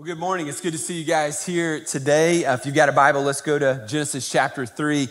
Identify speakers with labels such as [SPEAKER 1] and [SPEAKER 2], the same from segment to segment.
[SPEAKER 1] Well, good morning. It's good to see you guys here today. Uh, if you've got a Bible, let's go to Genesis chapter 3.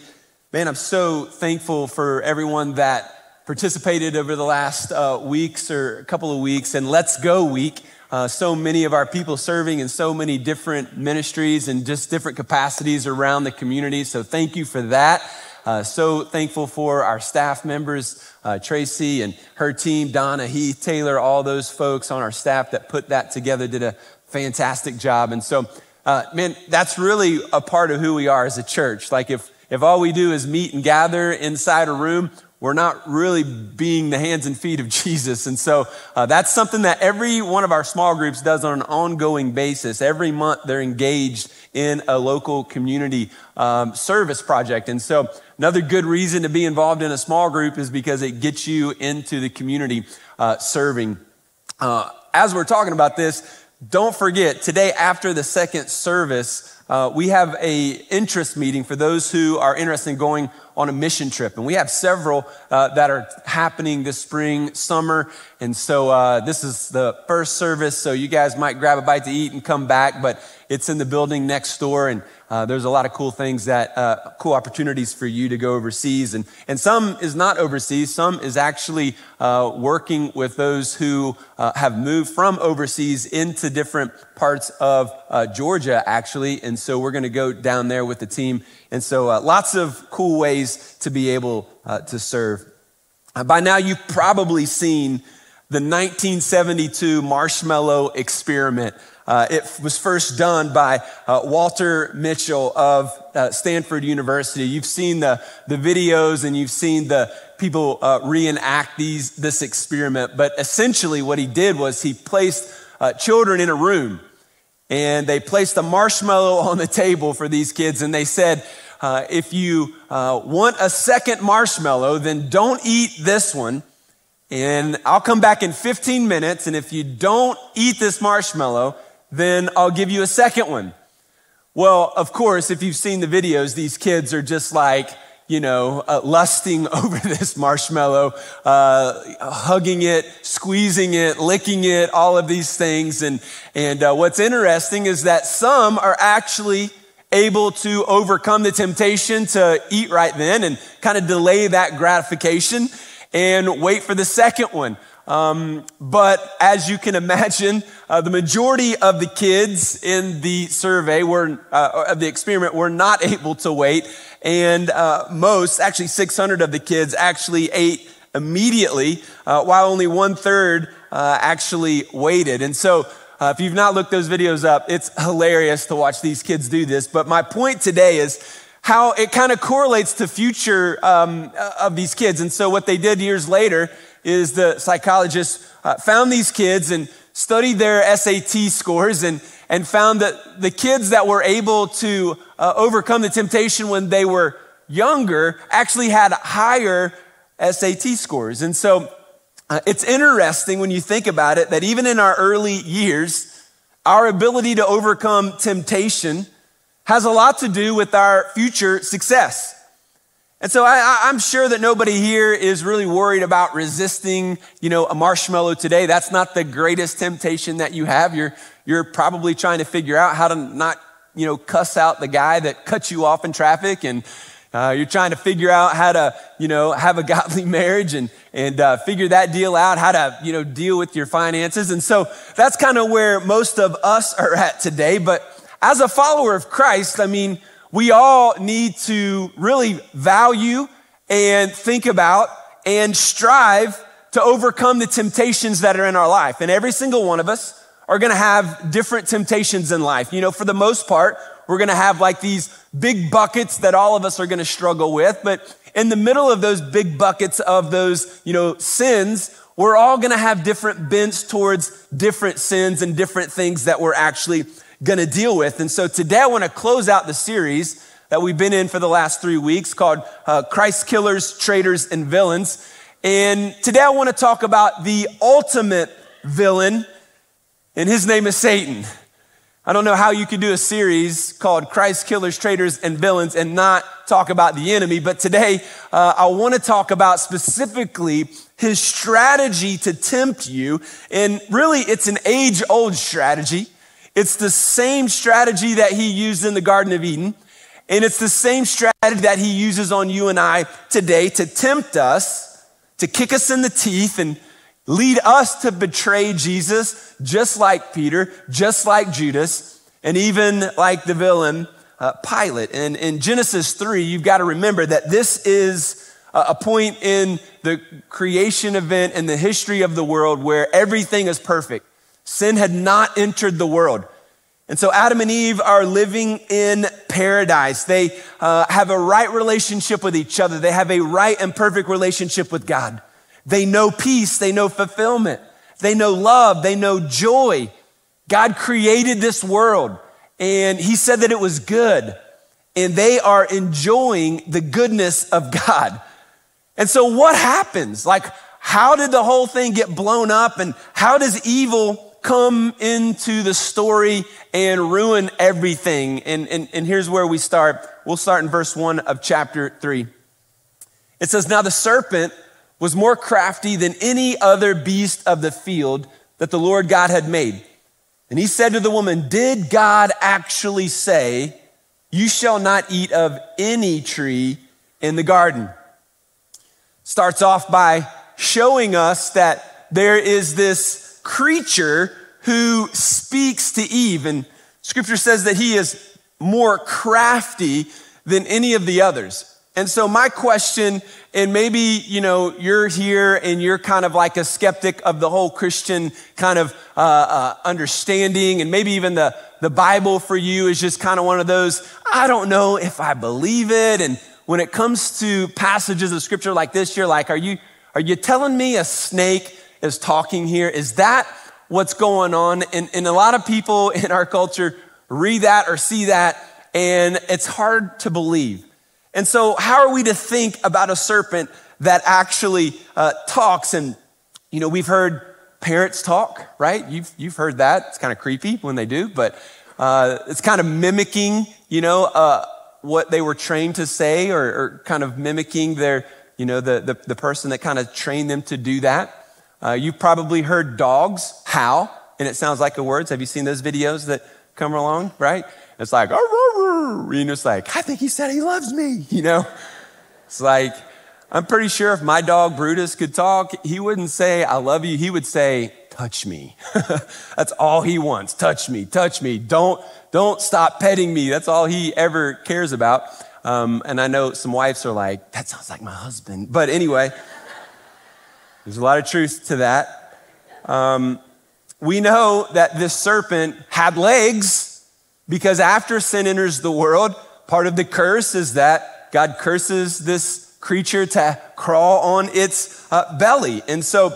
[SPEAKER 1] Man, I'm so thankful for everyone that participated over the last uh, weeks or a couple of weeks and Let's Go week. Uh, so many of our people serving in so many different ministries and just different capacities around the community. So thank you for that. Uh, so thankful for our staff members, uh, Tracy and her team, Donna, Heath, Taylor, all those folks on our staff that put that together, did a fantastic job. And so, uh, man, that's really a part of who we are as a church. Like if, if all we do is meet and gather inside a room, we're not really being the hands and feet of Jesus. And so uh, that's something that every one of our small groups does on an ongoing basis. Every month they're engaged in a local community um, service project. And so another good reason to be involved in a small group is because it gets you into the community uh, serving. Uh, as we're talking about this, don't forget, today after the second service, uh, we have a interest meeting for those who are interested in going on a mission trip. And we have several uh, that are happening this spring, summer. And so uh, this is the first service. So you guys might grab a bite to eat and come back, but it's in the building next door. And uh, there's a lot of cool things that, uh, cool opportunities for you to go overseas. And, and some is not overseas, some is actually uh, working with those who uh, have moved from overseas into different parts of uh, Georgia, actually. And so we're going to go down there with the team. And so uh, lots of cool ways to be able to serve. by now, you've probably seen the 1972 marshmallow experiment. Uh, it was first done by uh, Walter Mischel of uh, Stanford University. You've seen the, the videos and you've seen the people uh, reenact these, this experiment. But essentially, what he did was he placed uh, children in a room and they placed a marshmallow on the table for these kids and they said, uh, if you want a second marshmallow, then don't eat this one. And I'll come back in 15 minutes. And if you don't eat this marshmallow, then I'll give you a second one. Well, of course, if you've seen the videos, these kids are just like, you know, uh, lusting over this marshmallow, uh, hugging it, squeezing it, licking it, all of these things. And, and uh, what's interesting is that some are actually able to overcome the temptation to eat right then and kind of delay that gratification and wait for the second one. Um, but as you can imagine, uh, the majority of the kids in the survey were, uh, of the experiment were not able to wait. And uh, most, actually 600 of the kids actually ate immediately, uh, while only one third uh, actually waited. And so uh, if you've not looked those videos up, it's hilarious to watch these kids do this. But my point today is how it kind of correlates to future um, of these kids. And so what they did years later is the psychologist uh, found these kids and studied their SAT scores and, and found that the kids that were able to uh, overcome the temptation when they were younger actually had higher SAT scores. And so uh, it's interesting when you think about it that even in our early years, our ability to overcome temptation has a lot to do with our future success. And so I, am sure that nobody here is really worried about resisting, you know, a marshmallow today. That's not the greatest temptation that you have. You're, you're probably trying to figure out how to not, you know, cuss out the guy that cuts you off in traffic. And uh, you're trying to figure out how to, you know, have a godly marriage and, and uh, figure that deal out, how to, you know, deal with your finances. And so that's kind of where most of us are at today. But as a follower of Christ, I mean, we all need to really value and think about and strive to overcome the temptations that are in our life. And every single one of us are gonna have different temptations in life. You know, for the most part, we're gonna have like these big buckets that all of us are gonna struggle with. But in the middle of those big buckets of those, you know, sins, we're all gonna have different bents towards different sins and different things that we're actually going to deal with. And so today I want to close out the series that we've been in for the last three weeks called uh, Christ Killers, Traitors, and Villains. And today I want to talk about the ultimate villain, and his name is Satan. I don't know how you could do a series called Christ Killers, Traitors, and Villains and not talk about the enemy, but today uh, I want to talk about specifically his strategy to tempt you. And really, it's an age old strategy. It's the same strategy that he used in the Garden of Eden. And it's the same strategy that he uses on you and I today to tempt us, to kick us in the teeth and lead us to betray Jesus, just like Peter, just like Judas, and even like the villain uh, Pilate. And in Genesis 3, you've got to remember that this is a point in the creation event in the history of the world where everything is perfect. Sin had not entered the world. And so Adam and Eve are living in paradise. They uh, have a right relationship with each other. They have a right and perfect relationship with God. They know peace. They know fulfillment. They know love. They know joy. God created this world and he said that it was good. And they are enjoying the goodness of God. And so what happens? Like, how did the whole thing get blown up and how does evil come into the story and ruin everything. And, and, and here's where we start. We'll start in verse 1 of chapter 3. It says, Now the serpent was more crafty than any other beast of the field that the Lord God had made. And he said to the woman, Did God actually say, You shall not eat of any tree in the garden? Starts off by showing us that there is this creature who speaks to Eve. And scripture says that he is more crafty than any of the others. And so my question, and maybe, you know, you're here and you're kind of like a skeptic of the whole Christian kind of uh, uh, understanding, and maybe even the, the Bible for you is just kind of one of those, I don't know if I believe it. And when it comes to passages of scripture like this, you're like, are you, are you telling me a snake is talking here. Is that what's going on? And, and a lot of people in our culture read that or see that, and it's hard to believe. And so, how are we to think about a serpent that actually uh, talks? And, you know, we've heard parents talk, right? You've, you've heard that. It's kind of creepy when they do, but uh, it's kind of mimicking, you know, uh, what they were trained to say or, or, kind of mimicking their, you know, the, the, the person that kind of trained them to do that. Uh, you've probably heard dogs howl, and it sounds like a word. Have you seen those videos that come along, right? It's like, you know, it's like, I think he said he loves me, you know? It's like, I'm pretty sure if my dog Brutus could talk, he wouldn't say, I love you. He would say, touch me. That's all he wants. Touch me, touch me. Don't, don't stop petting me. That's all he ever cares about. Um, and I know some wives are like, that sounds like my husband. But anyway, there's a lot of truth to that. Um, we know that this serpent had legs because after sin enters the world, part of the curse is that God curses this creature to crawl on its uh, belly. And so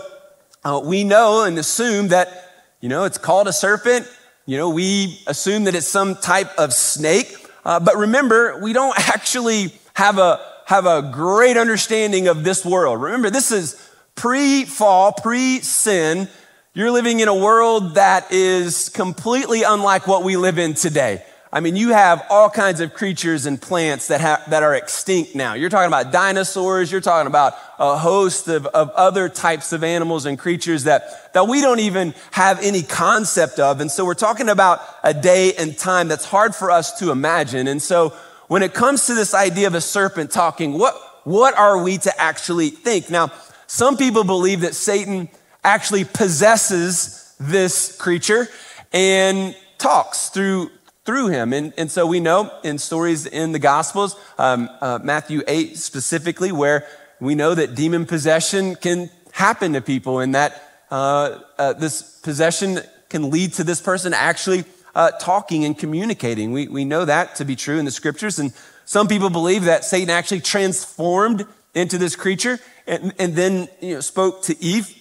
[SPEAKER 1] uh, we know and assume that, you know, it's called a serpent. You know, we assume that it's some type of snake. Uh, but remember, we don't actually have a, have a great understanding of this world. Remember, this is pre fall, pre sin, you're living in a world that is completely unlike what we live in today. I mean, you have all kinds of creatures and plants that, that are extinct now. You're talking about dinosaurs, you're talking about a host of, of other types of animals and creatures that, that we don't even have any concept of. And so we're talking about a day and time that's hard for us to imagine. And so when it comes to this idea of a serpent talking, what, what are we to actually think? Now, some people believe that Satan actually possesses this creature and talks through through him. And, and so we know in stories in the Gospels, um, uh, Matthew 8 specifically, where we know that demon possession can happen to people and that uh, uh, this possession can lead to this person actually uh, talking and communicating. We, we know that to be true in the scriptures. And some people believe that Satan actually transformed into this creature and, and then you know, spoke to Eve.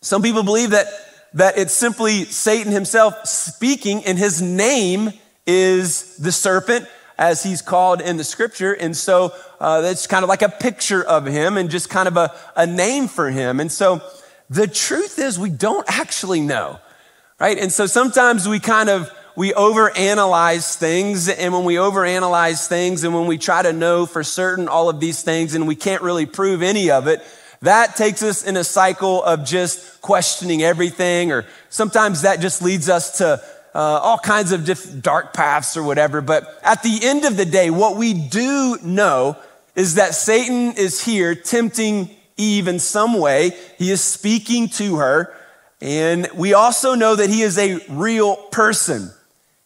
[SPEAKER 1] Some people believe that, that it's simply Satan himself speaking, and his name is the serpent, as he's called in the scripture. And so uh, that's kind of like a picture of him and just kind of a, a name for him. And so the truth is, we don't actually know, right? And so sometimes we kind of we overanalyze things. And when we overanalyze things and when we try to know for certain all of these things and we can't really prove any of it, that takes us in a cycle of just questioning everything. Or sometimes that just leads us to uh, all kinds of different dark paths or whatever. But at the end of the day, what we do know is that Satan is here tempting Eve in some way. He is speaking to her. And we also know that he is a real person.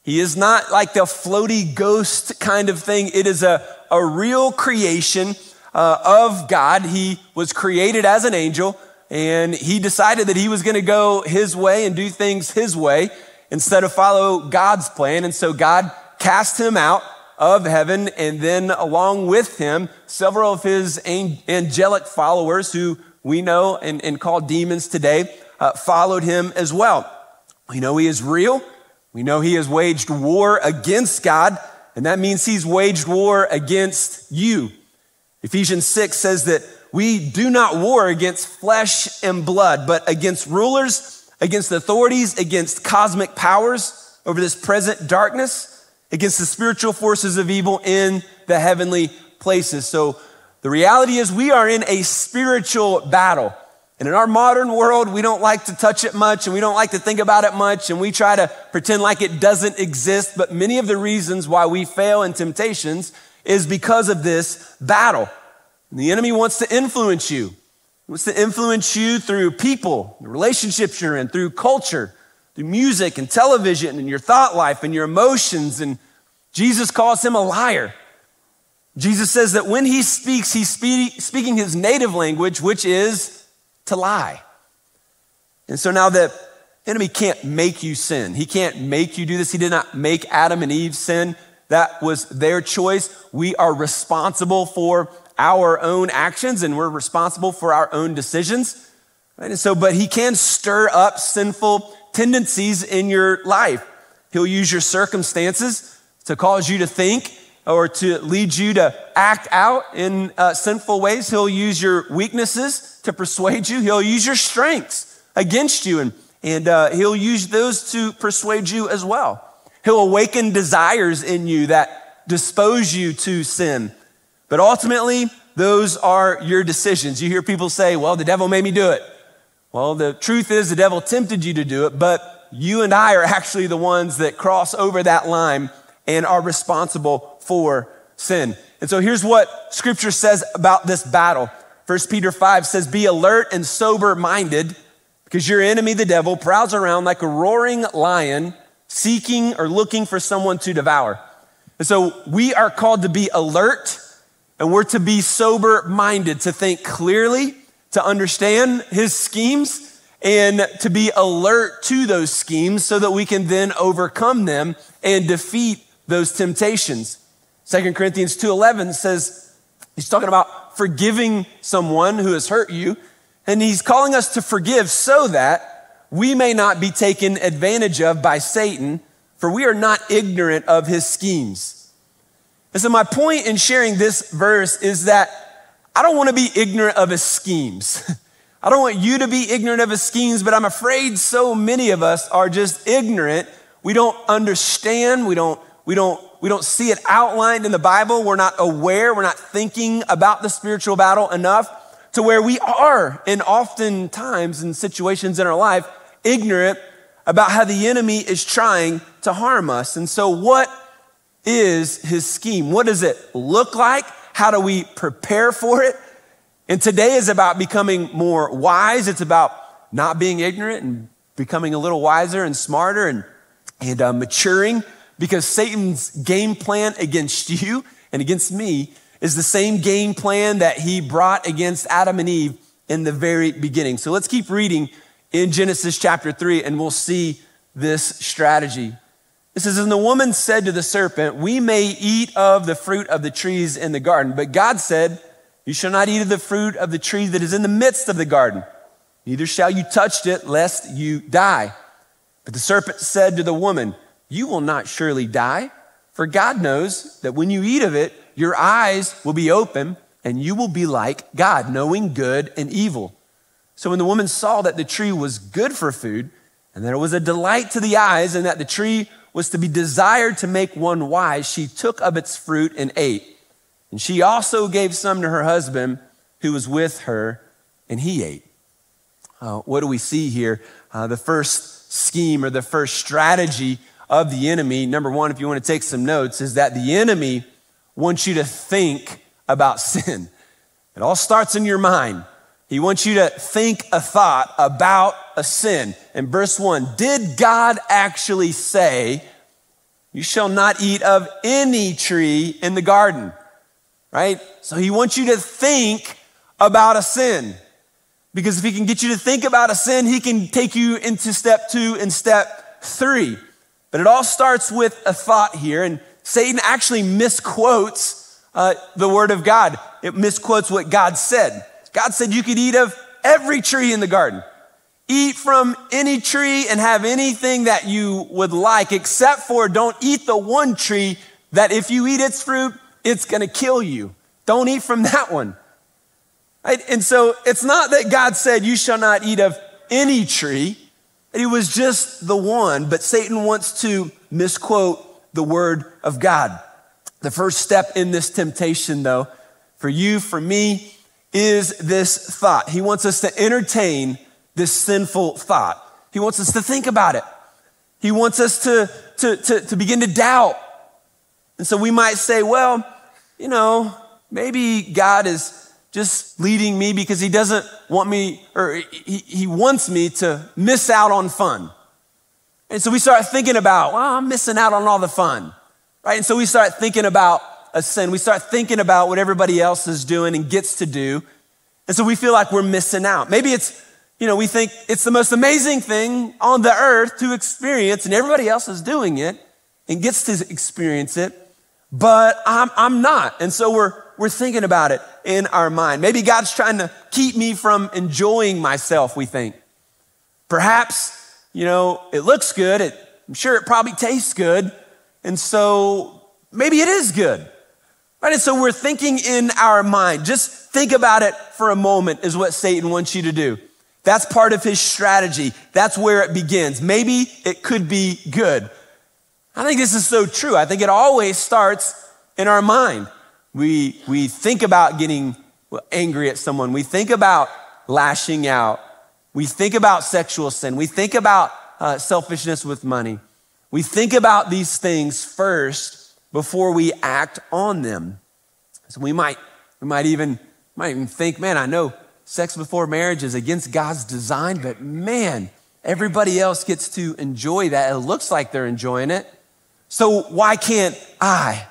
[SPEAKER 1] He is not like the floaty ghost kind of thing. It is a, a real creation uh, of God. He was created as an angel and he decided that he was going to go his way and do things his way instead of follow God's plan. And so God cast him out of heaven, and then along with him, several of his angelic followers who we know and, and call demons today uh, followed him as well. We know he is real. We know he has waged war against God, and that means he's waged war against you. Ephesians 6 says that we do not war against flesh and blood, but against rulers, against authorities, against cosmic powers over this present darkness against the spiritual forces of evil in the heavenly places. So the reality is we are in a spiritual battle. And in our modern world, we don't like to touch it much and we don't like to think about it much and we try to pretend like it doesn't exist. But many of the reasons why we fail in temptations is because of this battle. The enemy wants to influence you. He wants to influence you through people, the relationships you're in, through culture, through music and television and your thought life and your emotions. And Jesus calls him a liar. Jesus says that when he speaks, he's speaking his native language, which is to lie. And so now the enemy can't make you sin. He can't make you do this. He did not make Adam and Eve sin. That was their choice. We are responsible for our own actions and we're responsible for our own decisions. Right? And so, but he can stir up sinful tendencies in your life. He'll use your circumstances to cause you to think or to lead you to act out in uh, sinful ways. He'll use your weaknesses to persuade you. He'll use your strengths against you, and, and uh, he'll use those to persuade you as well. He'll awaken desires in you that dispose you to sin. But ultimately, those are your decisions. You hear people say, well, the devil made me do it. Well, the truth is, the devil tempted you to do it, but you and I are actually the ones that cross over that line and are responsible for sin. And so here's what scripture says about this battle. First Peter 5 says, Be alert and sober minded, because your enemy, the devil, prowls around like a roaring lion, seeking or looking for someone to devour. And so we are called to be alert and we're to be sober minded, to think clearly to understand his schemes and to be alert to those schemes so that we can then overcome them and defeat those temptations. Second Corinthians 2:11 says he's talking about forgiving someone who has hurt you and he's calling us to forgive so that we may not be taken advantage of by Satan for we are not ignorant of his schemes. And so my point in sharing this verse is that I don't want to be ignorant of his schemes. I don't want you to be ignorant of his schemes, but I'm afraid so many of us are just ignorant. We don't understand. We don't, we don't, we don't see it outlined in the Bible. We're not aware. We're not thinking about the spiritual battle enough to where we are, and oftentimes in situations in our life, ignorant about how the enemy is trying to harm us. And so, what is his scheme? What does it look like? How do we prepare for it? And today is about becoming more wise. It's about not being ignorant and becoming a little wiser and smarter and, and uh, maturing because Satan's game plan against you and against me is the same game plan that he brought against Adam and Eve in the very beginning. So let's keep reading in Genesis chapter 3 and we'll see this strategy. It says, And the woman said to the serpent, We may eat of the fruit of the trees in the garden. But God said, You shall not eat of the fruit of the tree that is in the midst of the garden, neither shall you touch it, lest you die. But the serpent said to the woman, You will not surely die, for God knows that when you eat of it, your eyes will be open, and you will be like God, knowing good and evil. So when the woman saw that the tree was good for food, and that it was a delight to the eyes, and that the tree was to be desired to make one wise, she took of its fruit and ate. And she also gave some to her husband who was with her, and he ate. Uh, what do we see here? Uh, the first scheme or the first strategy of the enemy, number one, if you want to take some notes, is that the enemy wants you to think about sin. It all starts in your mind. He wants you to think a thought about a sin. In verse one, did God actually say, You shall not eat of any tree in the garden? Right? So he wants you to think about a sin. Because if he can get you to think about a sin, he can take you into step two and step three. But it all starts with a thought here, and Satan actually misquotes uh, the word of God. It misquotes what God said. God said you could eat of every tree in the garden. Eat from any tree and have anything that you would like, except for don't eat the one tree that if you eat its fruit, it's to kill you. Don't eat from that one. Right? And so it's not that God said, You shall not eat of any tree. It was just the one, but Satan wants to misquote the word of God. The first step in this temptation, though, for you, for me, is this thought. He wants us to entertain this sinful thought. He wants us to think about it. He wants us to, to, to, to begin to doubt. And so we might say, well, you know, maybe God is just leading me because he doesn't want me, or he, he wants me to miss out on fun. And so we start thinking about, well, I'm missing out on all the fun, right? And so we start thinking about a sin. We start thinking about what everybody else is doing and gets to do. And so we feel like we're missing out. Maybe it's, you know, we think it's the most amazing thing on the earth to experience, and everybody else is doing it and gets to experience it, but I'm, I'm not. And so we're, we're thinking about it in our mind. Maybe God's trying to keep me from enjoying myself, we think. Perhaps, you know, it looks good. It, I'm sure it probably tastes good. And so maybe it is good. Right? And so we're thinking in our mind. Just think about it for a moment, is what Satan wants you to do. That's part of his strategy. That's where it begins. Maybe it could be good. I think this is so true. I think it always starts in our mind. We, we think about getting angry at someone. We think about lashing out. We think about sexual sin. We think about uh, selfishness with money. We think about these things first before we act on them. So we might, we might even, might even think, man, I know sex before marriage is against God's design, but man, everybody else gets to enjoy that. It looks like they're enjoying it. So why can't I?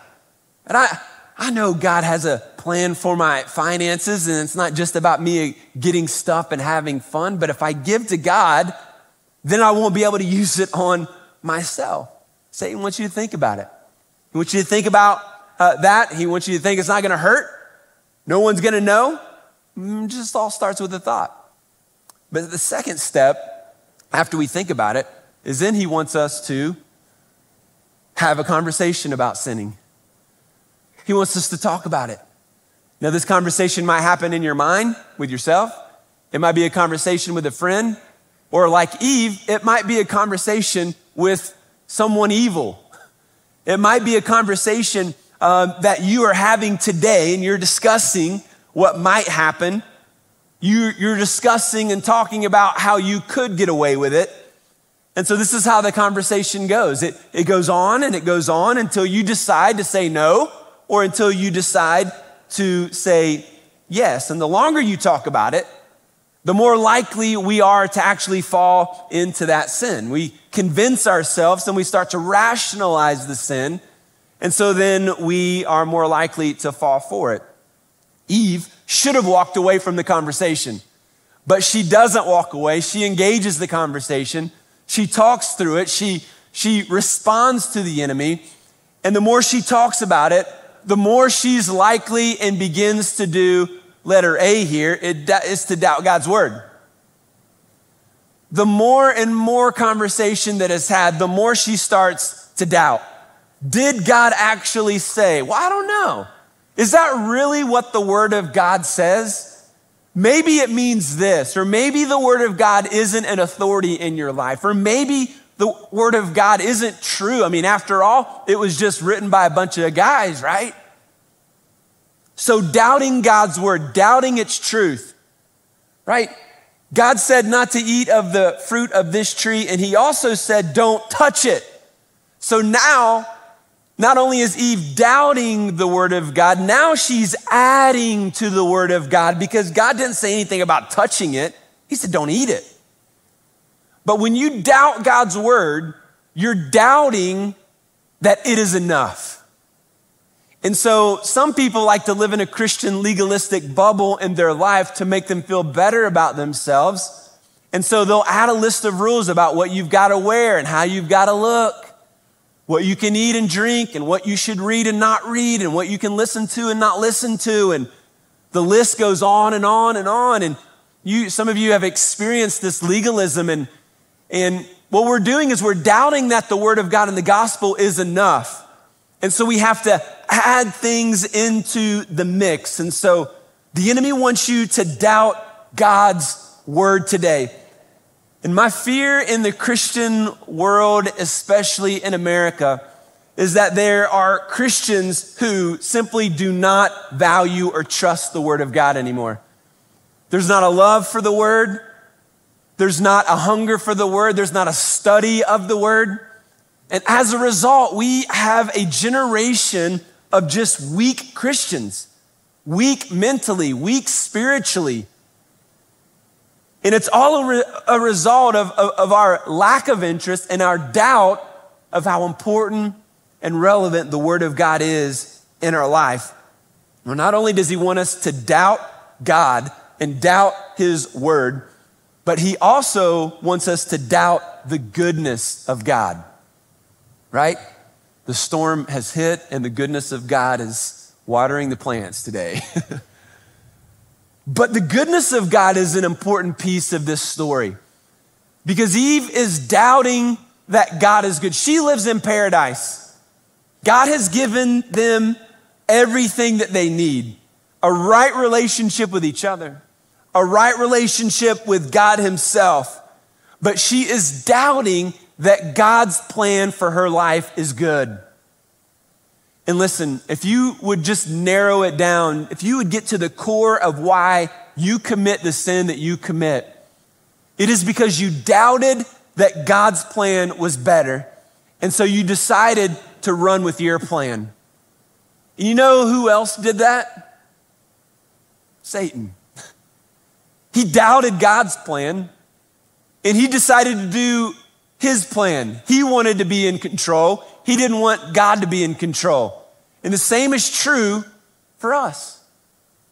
[SPEAKER 1] And I, I know God has a plan for my finances, and it's not just about me getting stuff and having fun, but if I give to God, then I won't be able to use it on myself. Satan wants you to think about it. He wants you to think about uh, that. He wants you to think it's not going to hurt. No one's going to know. Mm, just all starts with a thought. But the second step, after we think about it, is then he wants us to have a conversation about sinning. He wants us to talk about it. Now, this conversation might happen in your mind with yourself. It might be a conversation with a friend, or like Eve, it might be a conversation with someone evil. It might be a conversation uh, that you are having today and you're discussing what might happen. You, you're discussing and talking about how you could get away with it. And so this is how the conversation goes. It, it goes on and it goes on until you decide to say no or until you decide to say yes. And the longer you talk about it, the more likely we are to actually fall into that sin. We convince ourselves and we start to rationalize the sin. And so then we are more likely to fall for it. Eve should have walked away from the conversation, but she doesn't walk away. She engages the conversation. She talks through it. She, she responds to the enemy. And the more she talks about it, the more she's likely and begins to do letter A here is to doubt God's word. The more and more conversation that is had, the more she starts to doubt. Did God actually say? Well, I don't know. Is that really what the word of God says? Maybe it means this, or maybe the word of God isn't an authority in your life, or maybe the word of God isn't true. I mean, after all, it was just written by a bunch of guys, right? So, doubting God's word, doubting its truth, right? God said not to eat of the fruit of this tree, and He also said, don't touch it. So now, not only is Eve doubting the word of God, now she's adding to the word of God because God didn't say anything about touching it. He said, don't eat it. But when you doubt God's word, you're doubting that it is enough. And so some people like to live in a Christian legalistic bubble in their life to make them feel better about themselves. And so they'll add a list of rules about what you've got to wear and how you've got to look, what you can eat and drink, and what you should read and not read, and what you can listen to and not listen to. And the list goes on and on and on. And you, some of you have experienced this legalism, and, and what we're doing is we're doubting that the word of God and the gospel is enough. And so we have to add things into the mix. And so the enemy wants you to doubt God's word today. And my fear in the Christian world, especially in America, is that there are Christians who simply do not value or trust the word of God anymore. There's not a love for the word. There's not a hunger for the word. There's not a study of the word. And as a result, we have a generation of just weak Christians, weak mentally, weak spiritually. And it's all a, re- a result of, of, of our lack of interest and our doubt of how important and relevant the Word of God is in our life. Well, not only does He want us to doubt God and doubt His Word, but He also wants us to doubt the goodness of God right? The storm has hit, and the goodness of God is watering the plants today. but the goodness of God is an important piece of this story because Eve is doubting that God is good. She lives in paradise. God has given them everything that they need a right relationship with each other, a right relationship with God Himself. But she is doubting that God's plan for her life is good. And listen, if you would just narrow it down, if you would get to the core of why you commit the sin that you commit, it is because you doubted that God's plan was better. And so you decided to run with your plan. You know who else did that? Satan. He doubted God's plan and he decided to do his plan. He wanted to be in control. He didn't want God to be in control. And the same is true for us.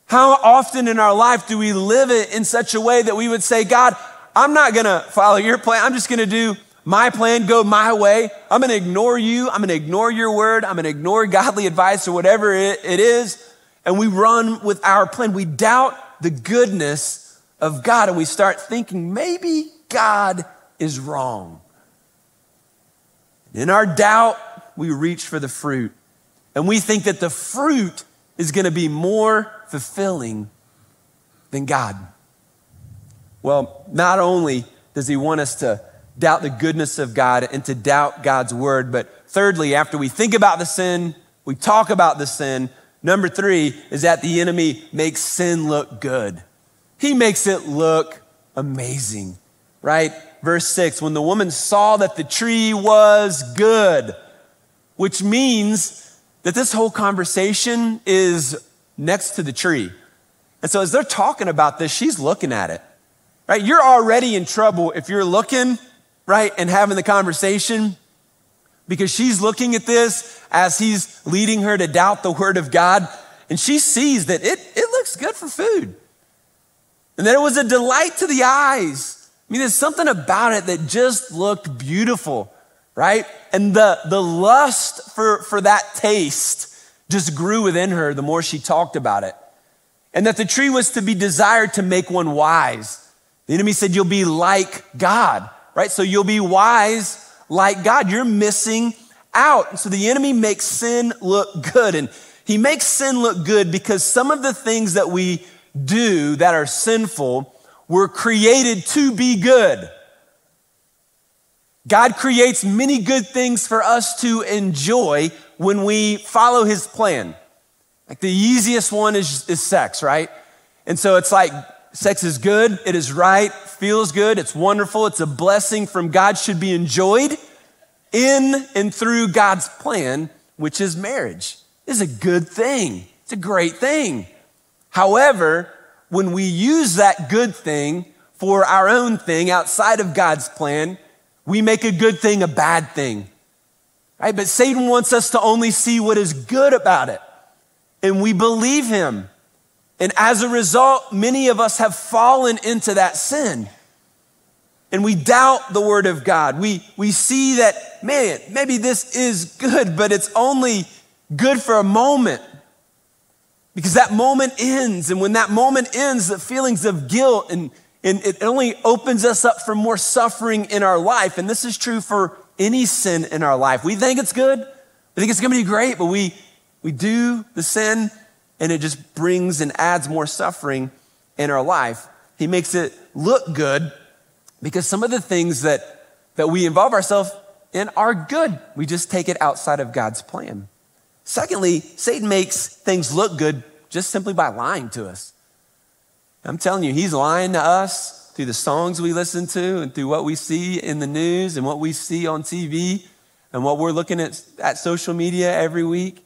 [SPEAKER 1] How often in our life do we live it in such a way that we would say, God, I'm not going to follow your plan. I'm just going to do my plan, go my way. I'm going to ignore you. I'm going to ignore your word. I'm going to ignore godly advice or whatever it is. And we run with our plan. We doubt the goodness of God and we start thinking maybe God is wrong. In our doubt, we reach for the fruit. And we think that the fruit is going to be more fulfilling than God. Well, not only does he want us to doubt the goodness of God and to doubt God's word, but thirdly, after we think about the sin, we talk about the sin. Number three is that the enemy makes sin look good. He makes it look amazing, right? verse 6 when the woman saw that the tree was good, which means that this whole conversation is next to the tree. And so as they're talking about this, she's looking at it, right? You're already in trouble if you're looking, right, and having the conversation because she's looking at this as he's leading her to doubt the word of God. And she sees that it, it looks good for food and it was a delight to the eyes I mean, there's something about it that just looked beautiful, right? And the, the lust for, for that taste just grew within her the more she talked about it. And that the tree was to be desired to make one wise. The enemy said, You'll be like God, right? So you'll be wise like God. You're missing out. And so the enemy makes sin look good. And he makes sin look good because some of the things that we do that are sinful were created to be good. God creates many good things for us to enjoy when we follow his plan. Like the easiest one is, is sex, right? And so it's like sex is good, it is right, feels good, it's wonderful, it's a blessing from God, should be enjoyed. in and through God's plan, which is marriage. Is a good thing. It's a great thing. However, when we use that good thing for our own thing outside of God's plan, we make a good thing a bad thing. Right? But Satan wants us to only see what is good about it. And we believe him. And as a result, many of us have fallen into that sin. And we doubt the word of God. We, we see that, man, maybe this is good, but it's only good for a moment. Because that moment ends. And when that moment ends, the feelings of guilt and, and it only opens us up for more suffering in our life. And this is true for any sin in our life. We think it's good. We think it's to be great, but we, we do the sin and it just brings and adds more suffering in our life. He makes it look good because some of the things that, that we involve ourselves in are good. We just take it outside of God's plan. Secondly, Satan makes things look good just simply by lying to us. I'm telling you, he's lying to us through the songs we listen to and through what we see in the news and what we see on TV and what we're looking at at social media every week.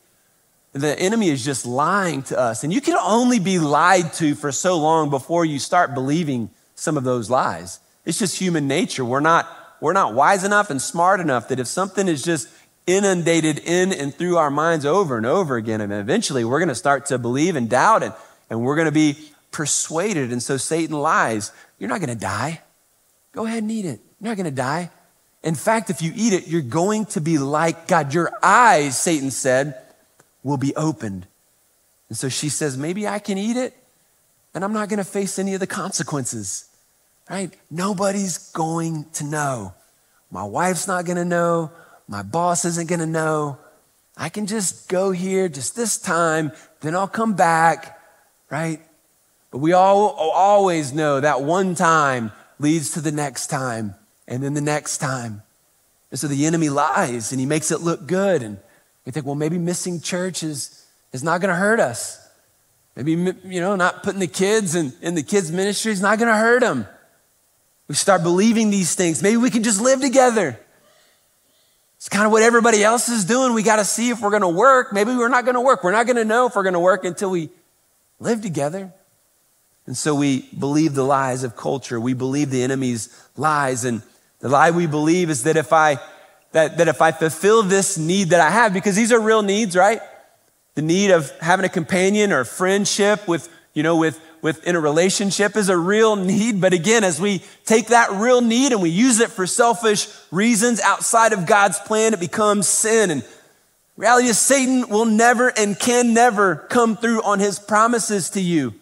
[SPEAKER 1] The enemy is just lying to us. And you can only be lied to for so long before you start believing some of those lies. It's just human nature. We're not, we're not wise enough and smart enough that if something is just inundated in and through our minds over and over again, and eventually we're going to start to believe and doubt and, and we're going to be persuaded. And so Satan lies. You're not going to die. Go ahead and eat it. You're not going to die. In fact, if you eat it, you're going to be like God. Your eyes, Satan said, will be opened. And so she says, Maybe I can eat it and I'm not going to face any of the consequences, right? Nobody's going to know. My wife's not going to know. My boss isn't going to know. I can just go here just this time, then I'll come back, right? But we all always know that one time leads to the next time and then the next time. And so the enemy lies and he makes it look good. And we think, well, maybe missing church is, is not going to hurt us. Maybe, you know, not putting the kids in, in the kids' ministry is not going to hurt them. We start believing these things. Maybe we can just live together. It's kind of what everybody else is doing. We got to see if we're going to work. Maybe we're not going to work. We're not going to know if we're going to work until we live together. And so we believe the lies of culture. We believe the enemy's lies. And the lie we believe is that if I that, that if I fulfill this need that I have, because these are real needs, right? The need of having a companion or friendship with, you know, with, with in a relationship is a real need. But again, as we take that real need and we use it for selfish reasons outside of God's plan, it becomes sin. And reality is Satan will never and can never come through on his promises to you.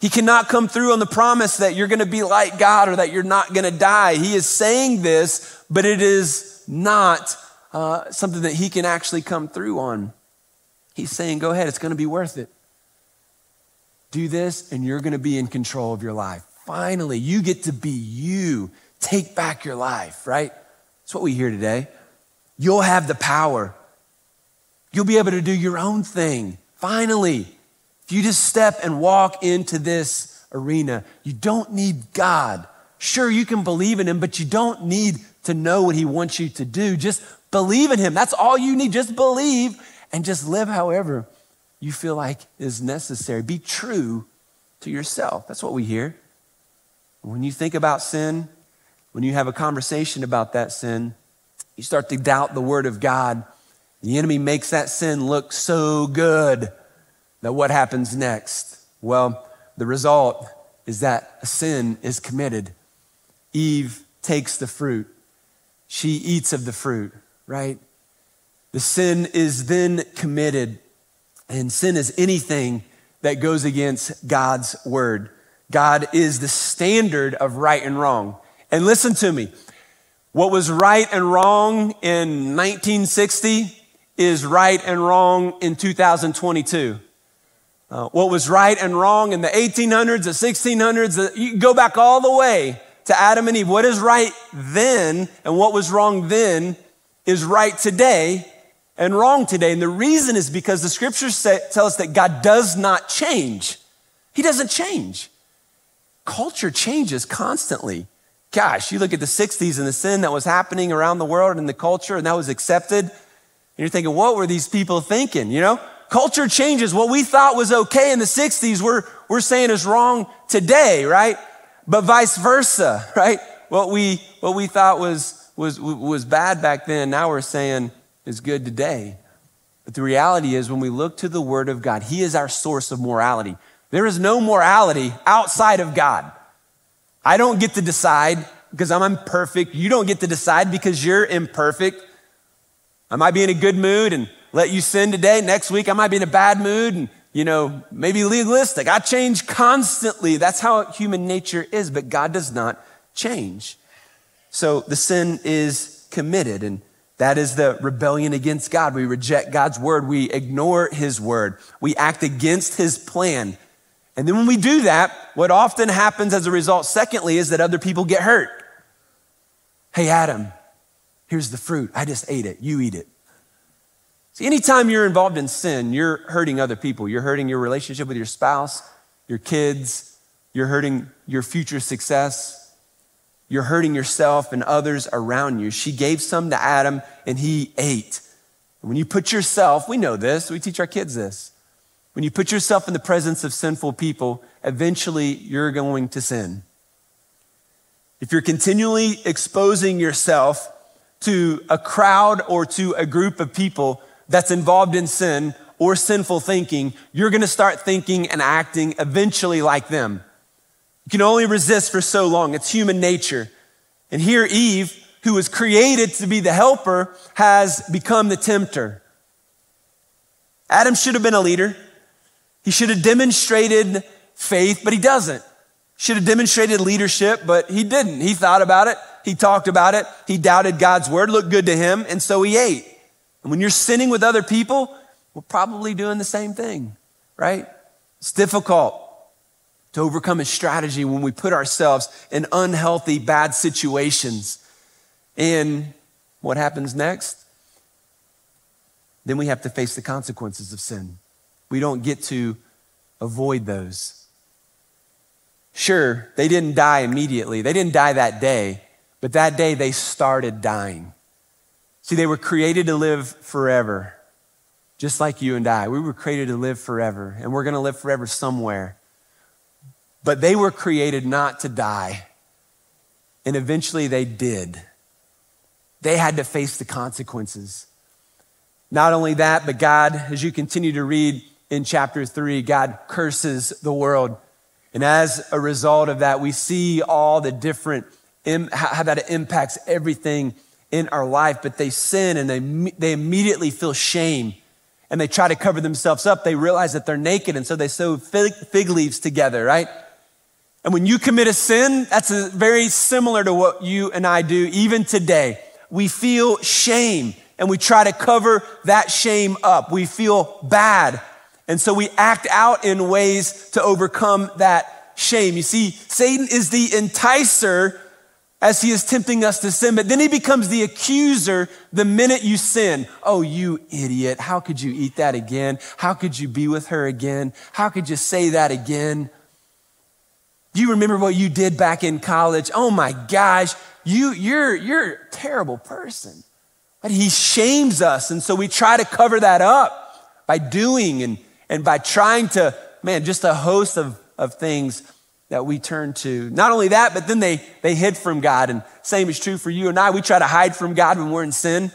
[SPEAKER 1] He cannot come through on the promise that you're going to be like God or that you're not going to die. He is saying this, but it is not uh, something that he can actually come through on. He's saying, go ahead, it's going to be worth it. Do this, and you're going to be in control of your life. Finally, you get to be you. Take back your life, right? That's what we hear today. You'll have the power. You'll be able to do your own thing. Finally, if you just step and walk into this arena, you don't need God. Sure, you can believe in Him, but you don't need to know what He wants you to do. Just believe in Him. That's all you need. Just believe and just live however you feel like is necessary. Be true to yourself. That's what we hear. When you think about sin, when you have a conversation about that sin, you start to doubt the Word of God. The enemy makes that sin look so good that what happens next? Well, the result is that a sin is committed. Eve takes the fruit, she eats of the fruit, right? The sin is then committed, and sin is anything that goes against God's word. God is the standard of right and wrong. And listen to me what was right and wrong in 1960 is right and wrong in 2022. Uh, what was right and wrong in the 1800s, the 1600s, the, you go back all the way to Adam and Eve. What is right then and what was wrong then is right today and wrong today. And the reason is because the scriptures say, tell us that God does not change. He doesn't change. Culture changes constantly. Gosh, you look at the 60s and the sin that was happening around the world and the culture, and that was accepted. And you're thinking, what were these people thinking? You know, culture changes. What we thought was okay in the 60s, we're, we're saying is wrong today, right? But vice versa, right? What we, what we thought was, was, was bad back then, now we're saying is good today. But the reality is, when we look to the Word of God, He is our source of morality. There is no morality outside of God. I don't get to decide because I'm imperfect. You don't get to decide because you're imperfect. I might be in a good mood and let you sin today. Next week, I might be in a bad mood and, you know, maybe legalistic. I change constantly. That's how human nature is, but God does not change. So the sin is committed, and that is the rebellion against God. We reject God's word, we ignore his word, we act against his plan. And then when we do that, what often happens as a result, secondly, is that other people get hurt. Hey, Adam, here's the fruit. I just ate it. You eat it. See, anytime you're involved in sin, you're hurting other people. You're hurting your relationship with your spouse, your kids, you're hurting your future success. You're hurting yourself and others around you. She gave some to Adam and he ate. when you put yourself, we know this, we teach our kids this. When you put yourself in the presence of sinful people, eventually you're going to sin. If you're continually exposing yourself to a crowd or to a group of people that's involved in sin or sinful thinking, you're gonna start thinking and acting eventually like them. You can only resist for so long. It's human nature. And here, Eve, who was created to be the helper, has become the tempter. Adam should have been a leader. He should have demonstrated faith, but he doesn't. Should have demonstrated leadership, but he didn't. He thought about it. He talked about it. He doubted God's word, looked good to him, and so he ate. And when you're sinning with other people, we're probably doing the same thing, right? It's difficult to overcome a strategy when we put ourselves in unhealthy, bad situations. And what happens next? Then we have to face the consequences of sin. We don't get to avoid those. Sure, they didn't die immediately, they didn't die that day, but that day they started dying. See, they were created to live forever, just like you and I. We were created to live forever, and we're going to live forever somewhere. But they were created not to die, and eventually they did. They had to face the consequences. Not only that, but God, as you continue to read in chapter three, God curses the world. And as a result of that, we see all the different, how that impacts everything in our life, but they sin and they, they immediately feel shame and they try to cover themselves up. They realize that they're naked and so they sew fig, fig leaves together, right? And when you commit a sin, that's a, very similar to what you and I do even today. We feel shame and we try to cover that shame up. We feel bad. And so we act out in ways to overcome that shame. You see, Satan is the enticer as he is tempting us to sin, but then he becomes the accuser the minute you sin. Oh, you idiot. How could you eat that again? How could you be with her again? How could you say that again? You remember what you did back in college? Oh my gosh, you, you're, you're a terrible person. But he shames us. And so we try to cover that up by doing and, and by trying to, man, just a host of, of things that we turn to. Not only that, but then they, they hid from God. And same is true for you and I. We try to hide from God when we're in sin.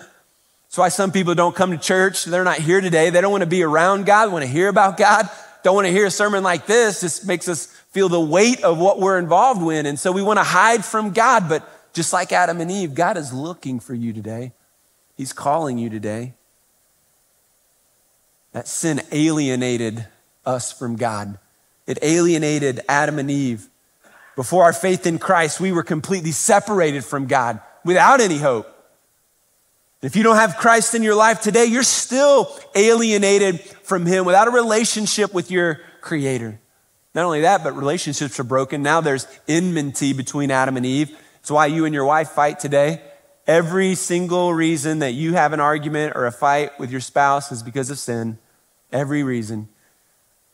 [SPEAKER 1] That's why some people don't come to church. They're not here today. They don't want to be around God, want to hear about God, don't want to hear a sermon like this. Just makes us feel the weight of what we're involved in. And so we want to hide from God. But just like Adam and Eve, God is looking for you today. He's calling you today. That sin alienated us from God. It alienated Adam and Eve. Before our faith in Christ, we were completely separated from God without any hope. If you don't have Christ in your life today, you're still alienated from Him without a relationship with your Creator. Not only that, but relationships are broken. Now there's enmity between Adam and Eve. It's why you and your wife fight today. Every single reason that you have an argument or a fight with your spouse is because of sin. Every reason.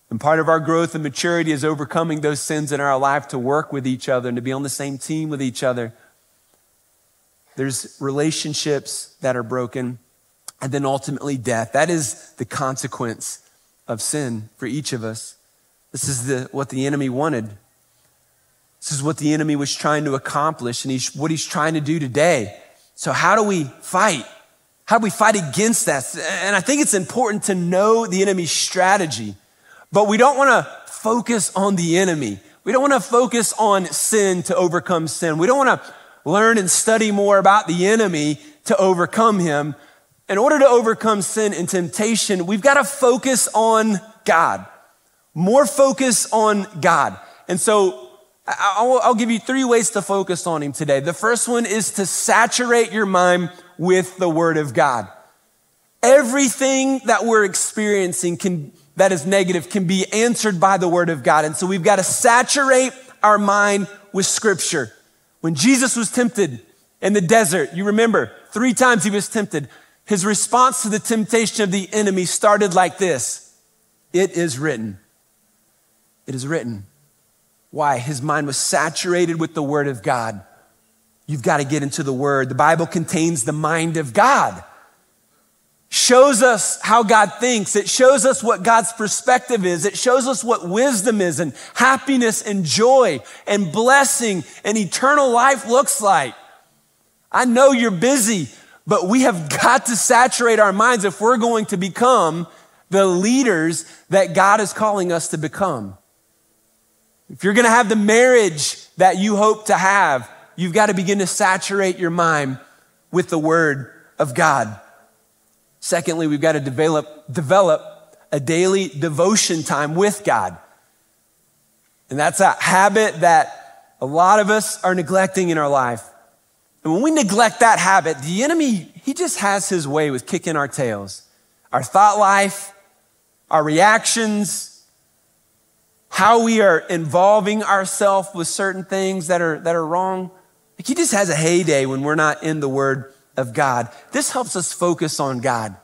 [SPEAKER 1] And part of our growth and maturity is overcoming those sins in our life to work with each other and to be on the same team with each other. There's relationships that are broken, and then ultimately death. That is the consequence of sin for each of us. This is the, what the enemy wanted. This is what the enemy was trying to accomplish, and he's, what he's trying to do today. So, how do we fight? How do we fight against that? And I think it's important to know the enemy's strategy, but we don't want to focus on the enemy. We don't want to focus on sin to overcome sin. We don't want to learn and study more about the enemy to overcome him. In order to overcome sin and temptation, we've got to focus on God, more focus on God. And so I'll, give you three ways to focus on him today. The first one is to saturate your mind with the word of God. Everything that we're experiencing can, that is negative can be answered by the word of God. And so we've got to saturate our mind with scripture. When Jesus was tempted in the desert, you remember, three times he was tempted. His response to the temptation of the enemy started like this It is written. It is written. Why? His mind was saturated with the Word of God. You've got to get into the Word. The Bible contains the mind of God, shows us how God thinks. It shows us what God's perspective is. It shows us what wisdom is and happiness and joy and blessing and eternal life looks like. I know you're busy, but we have got to saturate our minds if we're going to become the leaders that God is calling us to become. If you're going to have the marriage that you hope to have, you've got to begin to saturate your mind with the word of God. Secondly, we've got to develop, develop a daily devotion time with God. And that's a habit that a lot of us are neglecting in our life. And when we neglect that habit, the enemy, he just has his way with kicking our tails. Our thought life, our reactions, how we are involving ourselves with certain things that are, that are wrong. Like he just has a heyday when we're not in the Word of God. This helps us focus on God.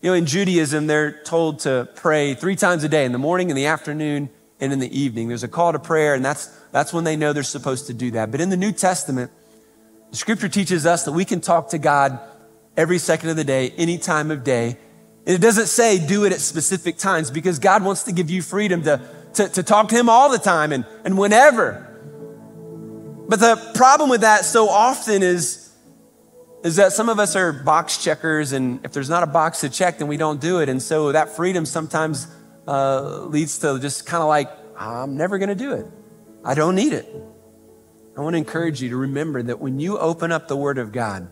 [SPEAKER 1] You know, in Judaism, they're told to pray three times a day in the morning, in the afternoon, and in the evening. There's a call to prayer, and that's, that's when they know they're supposed to do that. But in the New Testament, the scripture teaches us that we can talk to God every second of the day, any time of day. It doesn't say do it at specific times because God wants to give you freedom to, to, to talk to Him all the time and, and whenever. But the problem with that so often is, is that some of us are box checkers, and if there's not a box to check, then we don't do it. And so that freedom sometimes uh, leads to just kind of like, I'm never going to do it. I don't need it. I want to encourage you to remember that when you open up the Word of God,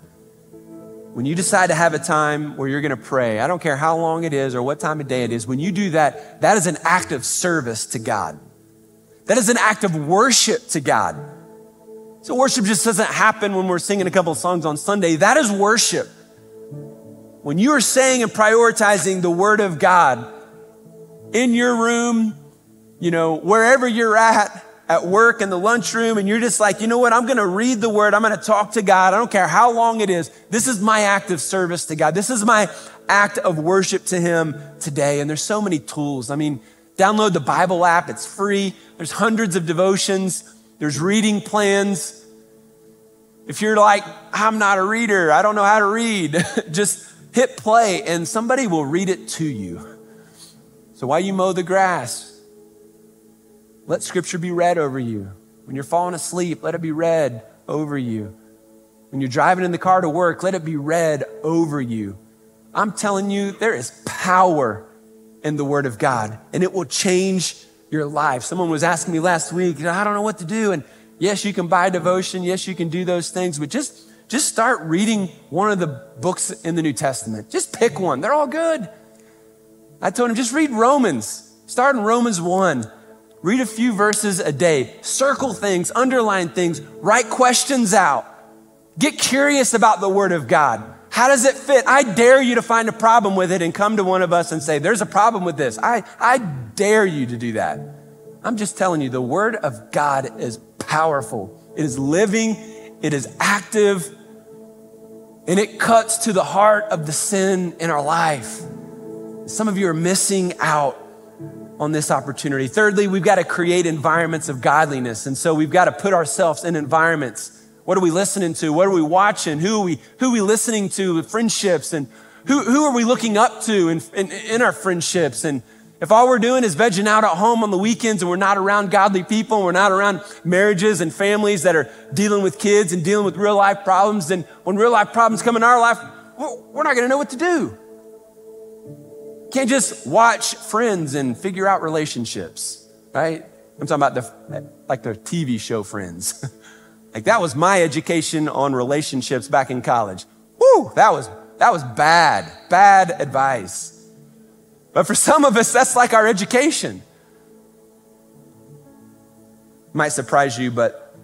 [SPEAKER 1] when you decide to have a time where you're going to pray, I don't care how long it is or what time of day it is, when you do that, that is an act of service to God. That is an act of worship to God. So worship just doesn't happen when we're singing a couple of songs on Sunday. That is worship. When you are saying and prioritizing the Word of God in your room, you know, wherever you're at, at work in the lunchroom and you're just like, you know what? I'm going to read the word. I'm going to talk to God. I don't care how long it is. This is my act of service to God. This is my act of worship to Him today. And there's so many tools. I mean, download the Bible app. It's free. There's hundreds of devotions. There's reading plans. If you're like, I'm not a reader. I don't know how to read. just hit play and somebody will read it to you. So while you mow the grass, let scripture be read over you. When you're falling asleep, let it be read over you. When you're driving in the car to work, let it be read over you. I'm telling you, there is power in the Word of God, and it will change your life. Someone was asking me last week, I don't know what to do. And yes, you can buy devotion. Yes, you can do those things, but just, just start reading one of the books in the New Testament. Just pick one. They're all good. I told him, just read Romans. Start in Romans 1. Read a few verses a day, circle things, underline things, write questions out. Get curious about the Word of God. How does it fit? I dare you to find a problem with it and come to one of us and say, There's a problem with this. I, I dare you to do that. I'm just telling you, the Word of God is powerful, it is living, it is active, and it cuts to the heart of the sin in our life. Some of you are missing out on this opportunity. Thirdly, we've got to create environments of godliness. And so we've got to put ourselves in environments. What are we listening to? What are we watching? Who are we, who are we listening to? Friendships and who, who are we looking up to in, in, in our friendships? And if all we're doing is vegging out at home on the weekends and we're not around godly people and we're not around marriages and families that are dealing with kids and dealing with real life problems, then when real life problems come in our life, we're not going to know what to do. Can't just watch friends and figure out relationships, right? I'm talking about the like the TV show Friends. like that was my education on relationships back in college. Woo, that was that was bad, bad advice. But for some of us, that's like our education. Might surprise you, but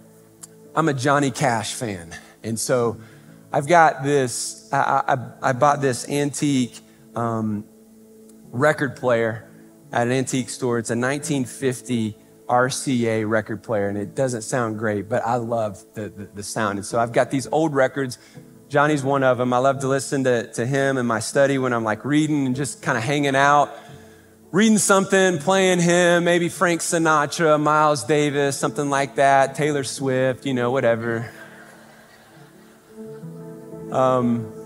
[SPEAKER 1] I'm a Johnny Cash fan. And so I've got this, I, I, I bought this antique um, record player at an antique store. It's a 1950 RCA record player, and it doesn't sound great, but I love the, the, the, sound. And so I've got these old records. Johnny's one of them. I love to listen to, to him in my study when I'm like reading and just kind of hanging out, reading something, playing him, maybe Frank Sinatra, Miles Davis, something like that, Taylor Swift, you know, whatever. Um,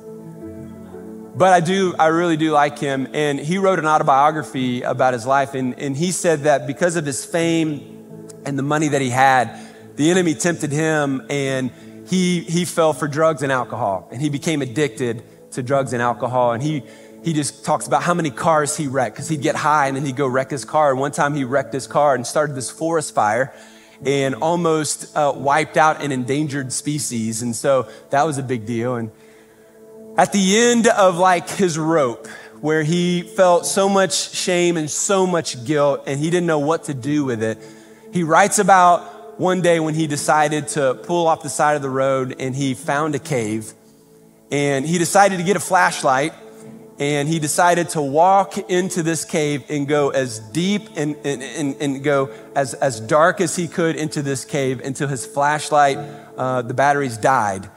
[SPEAKER 1] but I do, I really do like him. And he wrote an autobiography about his life. And, and he said that because of his fame and the money that he had, the enemy tempted him and he, he fell for drugs and alcohol. And he became addicted to drugs and alcohol. And he, he just talks about how many cars he wrecked because he'd get high and then he'd go wreck his car. And one time he wrecked his car and started this forest fire and almost uh, wiped out an endangered species. And so that was a big deal. And at the end of like his rope, where he felt so much shame and so much guilt, and he didn't know what to do with it, he writes about one day when he decided to pull off the side of the road and he found a cave. And he decided to get a flashlight and he decided to walk into this cave and go as deep and, and, and, and, go as, as dark as he could into this cave until his flashlight, uh, the batteries died.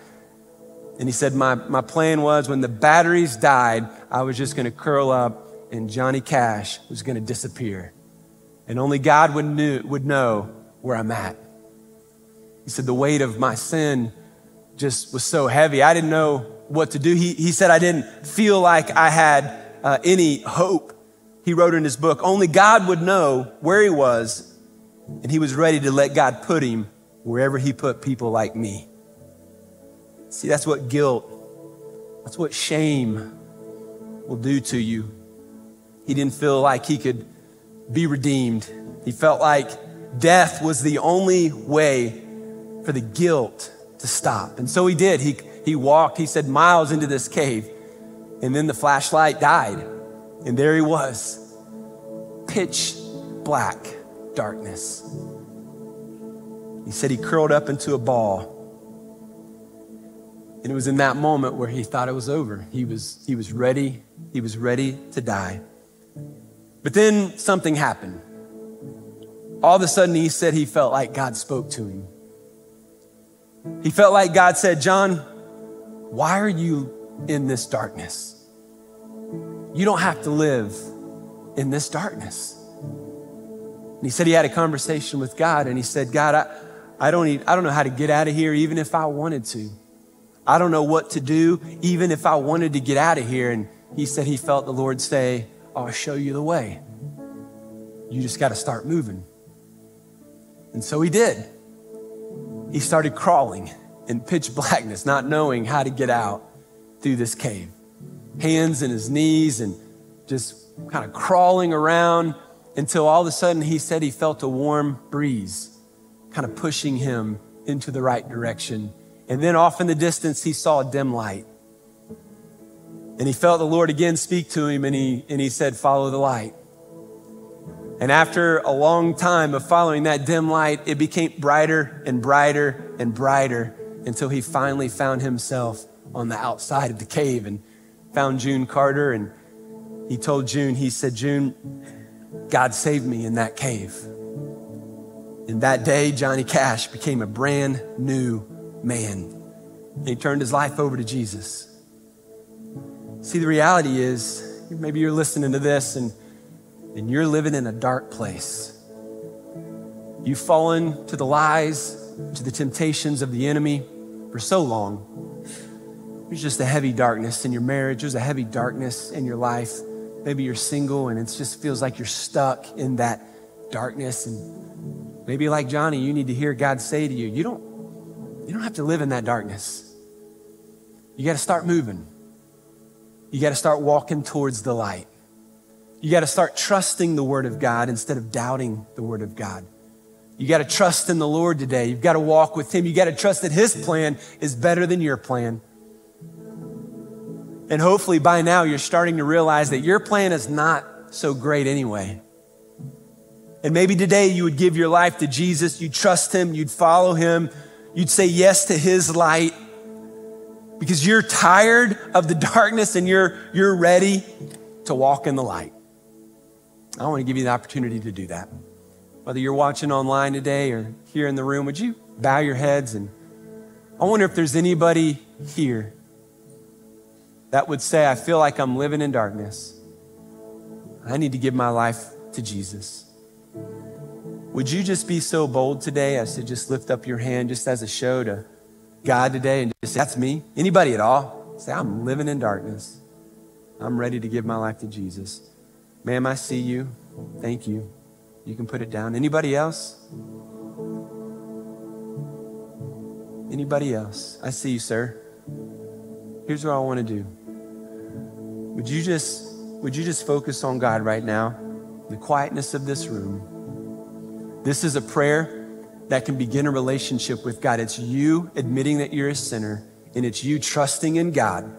[SPEAKER 1] And he said, my, my plan was when the batteries died, I was just going to curl up and Johnny Cash was going to disappear. And only God would, knew, would know where I'm at. He said, the weight of my sin just was so heavy. I didn't know what to do. He, he said, I didn't feel like I had uh, any hope. He wrote in his book, only God would know where he was, and he was ready to let God put him wherever he put people like me. See, that's what guilt, that's what shame will do to you. He didn't feel like he could be redeemed. He felt like death was the only way for the guilt to stop. And so he did. He, he walked, he said, miles into this cave. And then the flashlight died. And there he was pitch black darkness. He said he curled up into a ball and it was in that moment where he thought it was over. He was, he was ready. He was ready to die. But then something happened. All of a sudden, he said he felt like God spoke to him. He felt like God said, John, why are you in this darkness? You don't have to live in this darkness. And he said he had a conversation with God and he said, God, I, I, don't, I don't know how to get out of here even if I wanted to. I don't know what to do, even if I wanted to get out of here. And he said he felt the Lord say, oh, I'll show you the way. You just got to start moving. And so he did. He started crawling in pitch blackness, not knowing how to get out through this cave. Hands in his knees and just kind of crawling around until all of a sudden he said he felt a warm breeze kind of pushing him into the right direction and then off in the distance, he saw a dim light. And he felt the Lord again speak to him, and he, and he said, Follow the light. And after a long time of following that dim light, it became brighter and brighter and brighter until he finally found himself on the outside of the cave and found June Carter. And he told June, he said, June, God saved me in that cave. And that day, Johnny Cash became a brand new man. And he turned his life over to Jesus. See, the reality is, maybe you're listening to this and, and you're living in a dark place. You've fallen to the lies, to the temptations of the enemy for so long. There's just a heavy darkness in your marriage, there's a heavy darkness in your life. Maybe you're single and it just feels like you're stuck in that darkness. And maybe like Johnny, you need to hear God say to you, you don't, you don't have to live in that darkness. You got to start moving. You got to start walking towards the light. You got to start trusting the Word of God instead of doubting the Word of God. You got to trust in the Lord today. You've got to walk with Him. You got to trust that His plan is better than your plan. And hopefully by now you're starting to realize that your plan is not so great anyway. And maybe today you would give your life to Jesus, you'd trust him, you'd follow him, you'd say yes to his light because you're tired of the darkness and you're, you're ready to walk in the light. I want to give you the opportunity to do that. Whether you're watching online today or here in the room, would you bow your heads? And I wonder if there's anybody here that would say, I feel like I'm living in darkness. I need to give my life to Jesus. Would you just be so bold today as to just lift up your hand just as a show to God today and just say, That's me? Anybody at all? Say, I'm living in darkness. I'm ready to give my life to Jesus. Ma'am, I see you. Thank you. You can put it down. Anybody else? Anybody else? I see you, sir. Here's what I want to do. Would you just would you just focus on God right now? The quietness of this room. This is a prayer that can begin a relationship with God. It's you admitting that you're a sinner, and it's you trusting in God.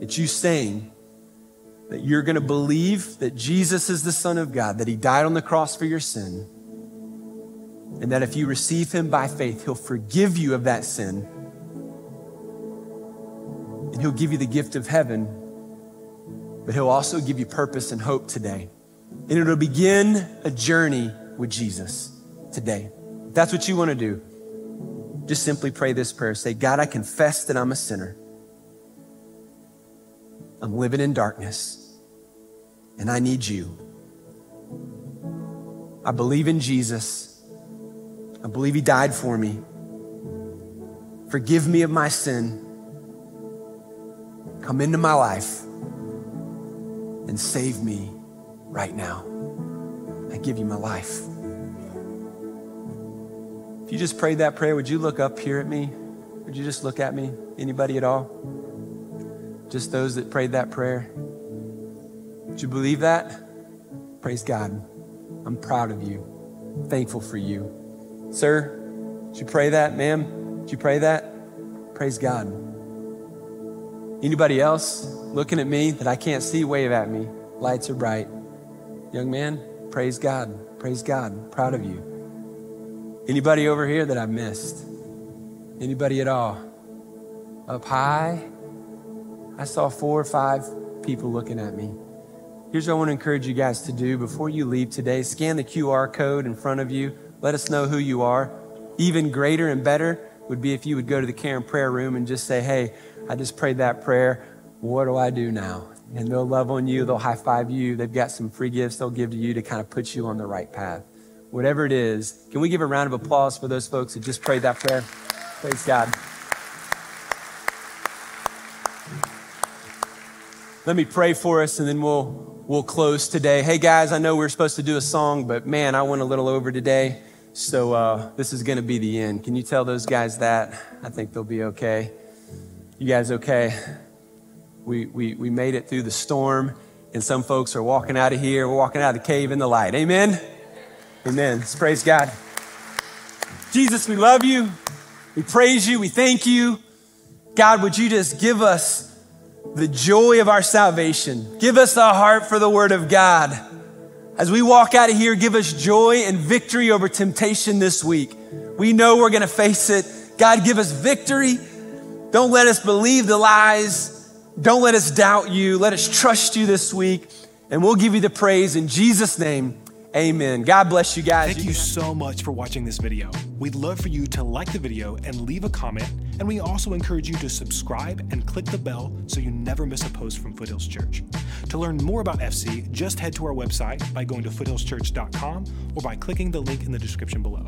[SPEAKER 1] It's you saying that you're going to believe that Jesus is the Son of God, that He died on the cross for your sin, and that if you receive Him by faith, He'll forgive you of that sin and He'll give you the gift of heaven, but He'll also give you purpose and hope today. And it'll begin a journey with Jesus today. If that's what you want to do, just simply pray this prayer. Say, God, I confess that I'm a sinner. I'm living in darkness, and I need you. I believe in Jesus. I believe He died for me. Forgive me of my sin. Come into my life and save me right now. I give you my life. If you just prayed that prayer, would you look up here at me? Would you just look at me? Anybody at all? Just those that prayed that prayer? Would you believe that? Praise God. I'm proud of you. Thankful for you. Sir, did you pray that? Ma'am, did you pray that? Praise God. Anybody else looking at me that I can't see, wave at me. Lights are bright. Young man, praise God. Praise God. Proud of you. Anybody over here that I missed? Anybody at all? Up high? I saw four or five people looking at me. Here's what I want to encourage you guys to do before you leave today scan the QR code in front of you. Let us know who you are. Even greater and better would be if you would go to the care and prayer room and just say, hey, I just prayed that prayer. What do I do now? And they'll love on you, they'll high five you. They've got some free gifts they'll give to you to kind of put you on the right path. Whatever it is, can we give a round of applause for those folks who just prayed that prayer? Praise God. Let me pray for us and then we'll we'll close today. Hey guys, I know we are supposed to do a song, but man, I went a little over today. So uh, this is going to be the end. Can you tell those guys that? I think they'll be okay. You guys okay? We, we, we made it through the storm, and some folks are walking out of here. We're walking out of the cave in the light. Amen? Amen. Let's praise God. Jesus, we love you. We praise you. We thank you. God, would you just give us the joy of our salvation? Give us a heart for the word of God. As we walk out of here, give us joy and victory over temptation this week. We know we're going to face it. God, give us victory don't let us believe the lies. Don't let us doubt you. Let us trust you this week. And we'll give you the praise in Jesus' name. Amen. God bless you guys.
[SPEAKER 2] Thank you so much for watching this video. We'd love for you to like the video and leave a comment, and we also encourage you to subscribe and click the bell so you never miss a post from Foothills Church. To learn more about FC, just head to our website by going to foothillschurch.com or by clicking the link in the description below.